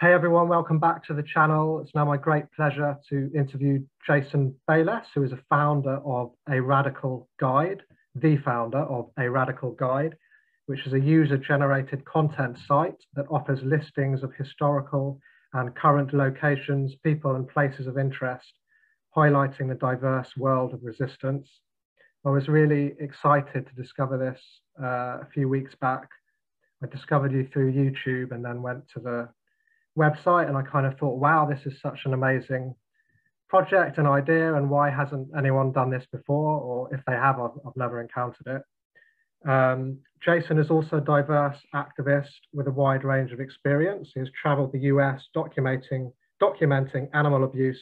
Hey everyone, welcome back to the channel. It's now my great pleasure to interview Jason Bayless, who is a founder of A Radical Guide, the founder of A Radical Guide, which is a user-generated content site that offers listings of historical and current locations, people and places of interest, highlighting the diverse world of resistance. I was really excited to discover this uh, a few weeks back. I discovered you through YouTube and then went to the website and I kind of thought, wow, this is such an amazing project and idea and why hasn't anyone done this before or if they have, I've, I've never encountered it. Um, Jason is also a diverse activist with a wide range of experience. He has traveled the US documenting, documenting animal abuse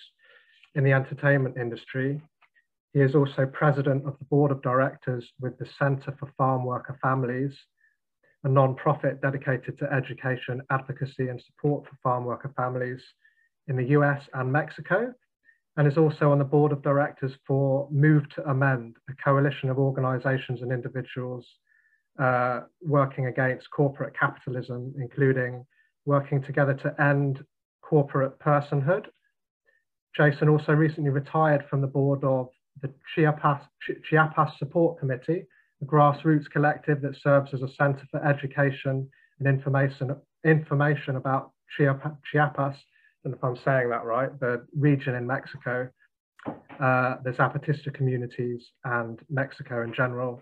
in the entertainment industry. He is also president of the board of directors with the Center for Farm Worker Families, a non-profit dedicated to education, advocacy and support for farm worker families in the US and Mexico, and is also on the board of directors for Move to Amend, a coalition of organizations and individuals uh, working against corporate capitalism, including working together to end corporate personhood. Jason also recently retired from the board of the Chiapas, Chiapas Support Committee, a grassroots collective that serves as a center for education and information, information about Chiapas, and if I'm saying that right, the region in Mexico. Uh, the Zapatista communities and Mexico in general.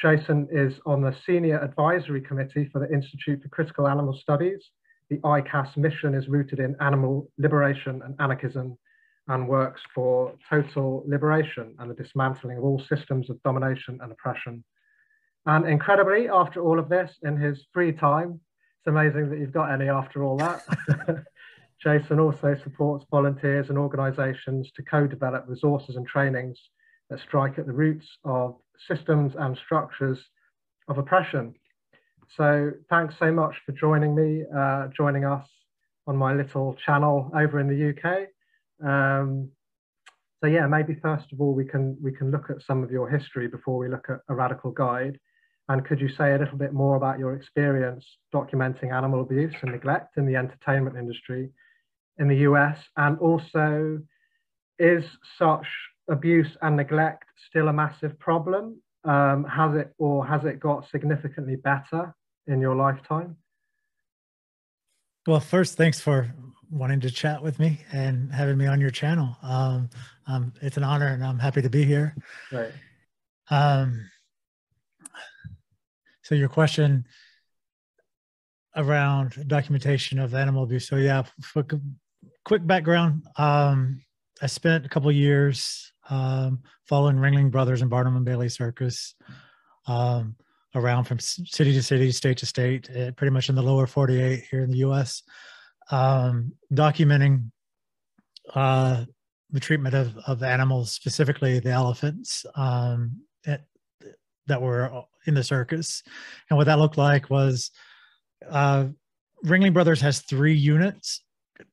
Jason is on the Senior Advisory Committee for the Institute for Critical Animal Studies. The ICAS mission is rooted in animal liberation and anarchism and works for total liberation and the dismantling of all systems of domination and oppression. And incredibly, after all of this, in his free time, it's amazing that you've got any after all that. Jason also supports volunteers and organizations to co-develop resources and trainings that strike at the roots of systems and structures of oppression. So thanks so much for joining me, uh, joining us on my little channel over in the UK. Um, so yeah, maybe first of all, we can, we can look at some of your history before we look at a radical guide. And could you say a little bit more about your experience documenting animal abuse and neglect in the entertainment industry in the US? And also, is such abuse and neglect still a massive problem? Um, has it or has it got significantly better in your lifetime? Well, first, thanks for wanting to chat with me and having me on your channel. Um, um, it's an honor and I'm happy to be here. Right. Um, so your question around documentation of animal abuse. So yeah, for quick background, um, I spent a couple years um, following Ringling Brothers and Barnum and Bailey Circus um, around from city to city, state to state, eh, pretty much in the lower 48 here in the U.S um, documenting uh, the treatment of, of animals, specifically the elephants um, at, that were in the circus. And what that looked like was uh, Ringling Brothers has three units.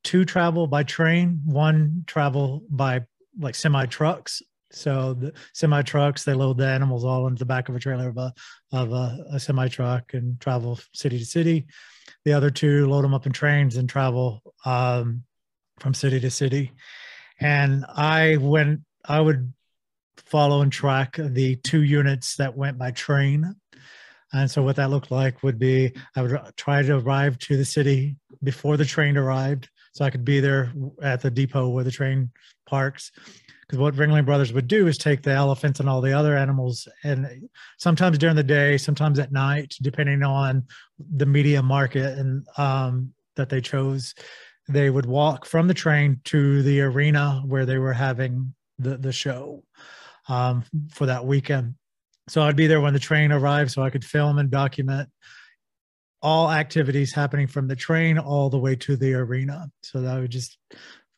Two travel by train, one travel by like semi trucks. So the semi trucks, they load the animals all into the back of a trailer of a of a, a semi truck and travel city to city. The other two load them up in trains and travel um, from city to city. And I went, I would follow and track the two units that went by train. And so what that looked like would be I would try to arrive to the city before the train arrived so I could be there at the depot where the train parks because what Ringling Brothers would do is take the elephants and all the other animals, and sometimes during the day, sometimes at night, depending on the media market and um, that they chose, they would walk from the train to the arena where they were having the the show um, for that weekend. So I'd be there when the train arrived, so I could film and document all activities happening from the train all the way to the arena. So that would just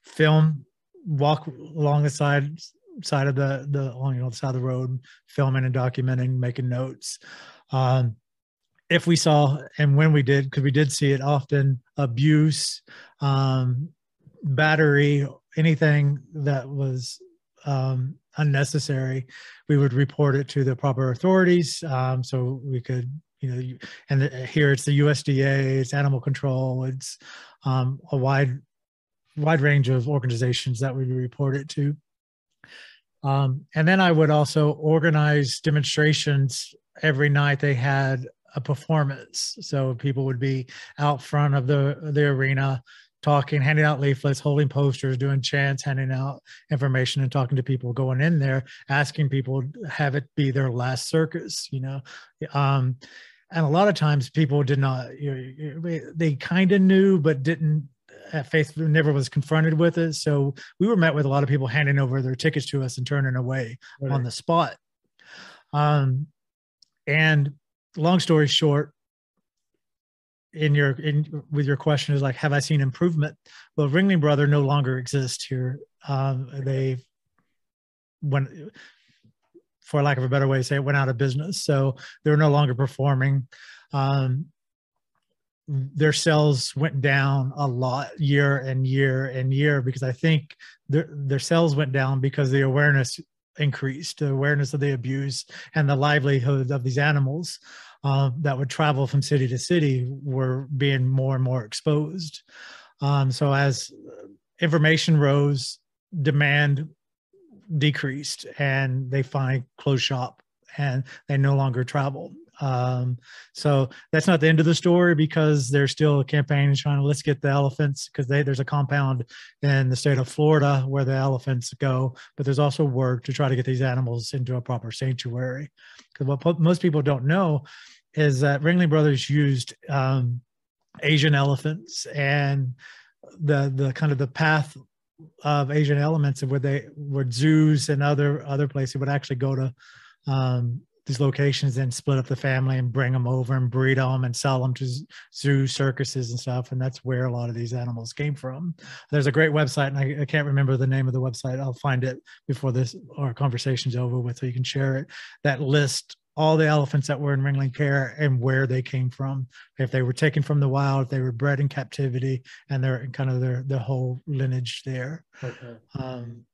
film walk along the side side of the the along you know the side of the road, filming and documenting, making notes. Um, if we saw and when we did, because we did see it often, abuse, um, battery, anything that was um, unnecessary, we would report it to the proper authorities um, so we could you know, and the, here it's the USDA, it's animal control, it's um, a wide wide range of organizations that we report it to. Um, and then I would also organize demonstrations every night. They had a performance, so people would be out front of the the arena talking, handing out leaflets, holding posters, doing chants, handing out information, and talking to people going in there, asking people have it be their last circus. You know, um, and a lot of times people did not. You know, they kind of knew, but didn't at face never was confronted with it. So we were met with a lot of people handing over their tickets to us and turning away right. on the spot. Um, and long story short, in your in with your question is like, have I seen improvement? Well, Ringling Brother no longer exists here. Um, they went, for lack of a better way to say, it went out of business. So they were no longer performing. Um, their sales went down a lot year and year and year because I think their their sales went down because the awareness increased, the awareness of the abuse and the livelihood of these animals uh, that would travel from city to city were being more and more exposed. Um, so as information rose, demand decreased, and they find closed shop and they no longer travel. Um, so that's not the end of the story because there's still a campaign trying to let's get the elephants because there's a compound in the state of Florida where the elephants go, but there's also work to try to get these animals into a proper sanctuary. Because what most people don't know is that Ringling Brothers used um, Asian elephants and the the kind of the path of Asian elements and where they where zoos and other other places would actually go to um, these locations and split up the family and bring them over and breed them and sell them to zoo circuses and stuff. And that's where a lot of these animals came from. There's a great website, and I, I can't remember the name of the website. I'll find it before this our conversation's over with, so you can share it. That list all the elephants that were in Ringling Care and where they came from, if they were taken from the wild, if they were bred in captivity, and their kind of their the whole lineage there. Okay. Um,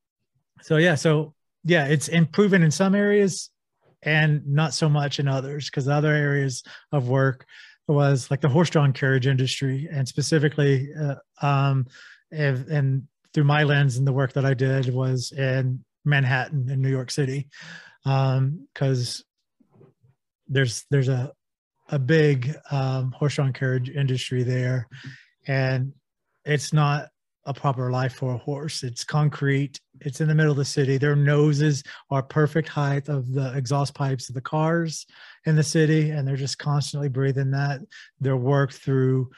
so yeah, so yeah, it's improving in some areas and not so much in others because other areas of work was like the horse-drawn carriage industry and specifically uh, um, and, and through my lens and the work that I did was in Manhattan in New York City because um, there's there's a a big um, horse-drawn carriage industry there, and it's not a proper life for a horse. It's concrete. It's in the middle of the city. Their noses are perfect height of the exhaust pipes of the cars in the city, and they're just constantly breathing that. They're worked through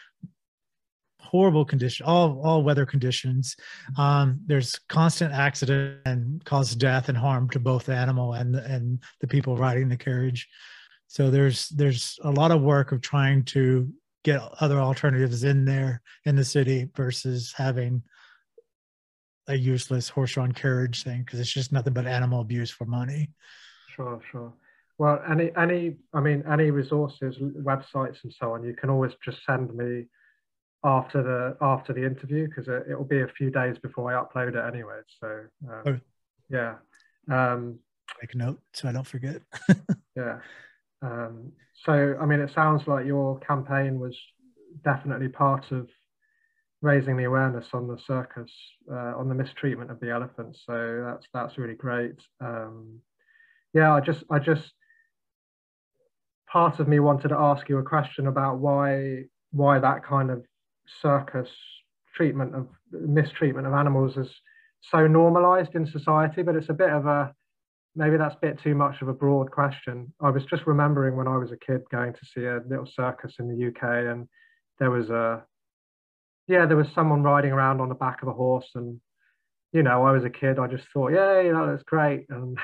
horrible condition, all all weather conditions. Um, there's constant accident and cause death and harm to both the animal and and the people riding the carriage. So there's there's a lot of work of trying to get other alternatives in there in the city versus having a useless horse-drawn carriage thing because it's just nothing but animal abuse for money. Sure, sure. Well, any any I mean any resources, websites, and so on, you can always just send me after the after the interview because it, will be a few days before I upload it anyway. So um, oh. yeah. Um, Make a note so I don't forget. yeah. Um, so, I mean, it sounds like your campaign was definitely part of raising the awareness on the circus, uh, on the mistreatment of the elephants. So that's that's really great. Um, yeah, I just I just part of me wanted to ask you a question about why why that kind of circus treatment of mistreatment of animals is so normalized in society, but it's a bit of a maybe that's a bit too much of a broad question. I was just remembering when I was a kid going to see a little circus in the UK, and there was a yeah, there was someone riding around on the back of a horse, and you know, I was a kid. I just thought, you know, that's great, and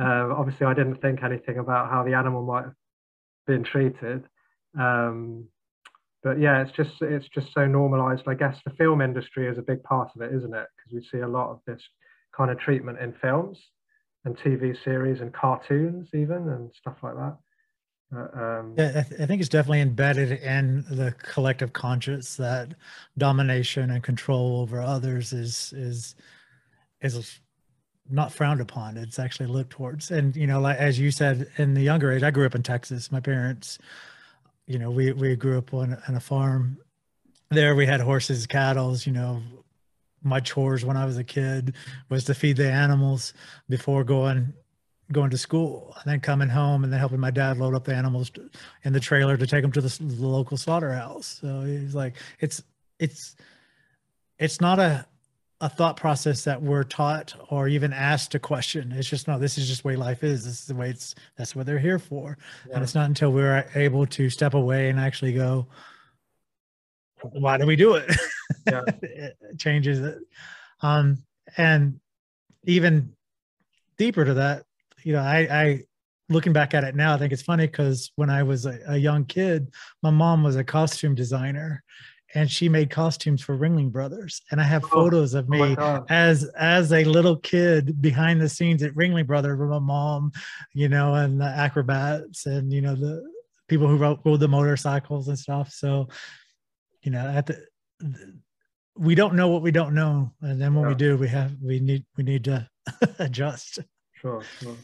uh, obviously, I didn't think anything about how the animal might have been treated. Um, but yeah, it's just it's just so normalized. I guess the film industry is a big part of it, isn't it? Because we see a lot of this kind of treatment in films and TV series and cartoons even and stuff like that. Uh, um, yeah, I, th- I, think it's definitely embedded in the collective conscience that domination and control over others is is is not frowned upon. It's actually looked towards. And you know, like as you said, in the younger age, I grew up in Texas. My parents, you know, we we grew up on, on a farm. There, we had horses, cattle. You know, my chores when I was a kid was to feed the animals before going going to school and then coming home and then helping my dad load up the animals in the trailer to take them to the, the local slaughterhouse. So he's like, it's it's it's not a a thought process that we're taught or even asked to question. It's just no, this is just the way life is. This is the way it's that's what they're here for. Yeah. And it's not until we're able to step away and actually go, why do we do it? Yeah. it changes it. Um, and even deeper to that, you know, I, I looking back at it now, I think it's funny because when I was a, a, young kid, my mom was a costume designer and she made costumes for Ringling Brothers. And I have oh, photos of oh me oh as as a little kid behind the scenes at Ringling Brothers with my mom, you know, and the acrobats and you know the people who rode, rode the motorcycles and stuff. So, you know, at the, the we don't know what we don't know, and then when yeah. we do, we have we need we need to adjust. Sure, sure.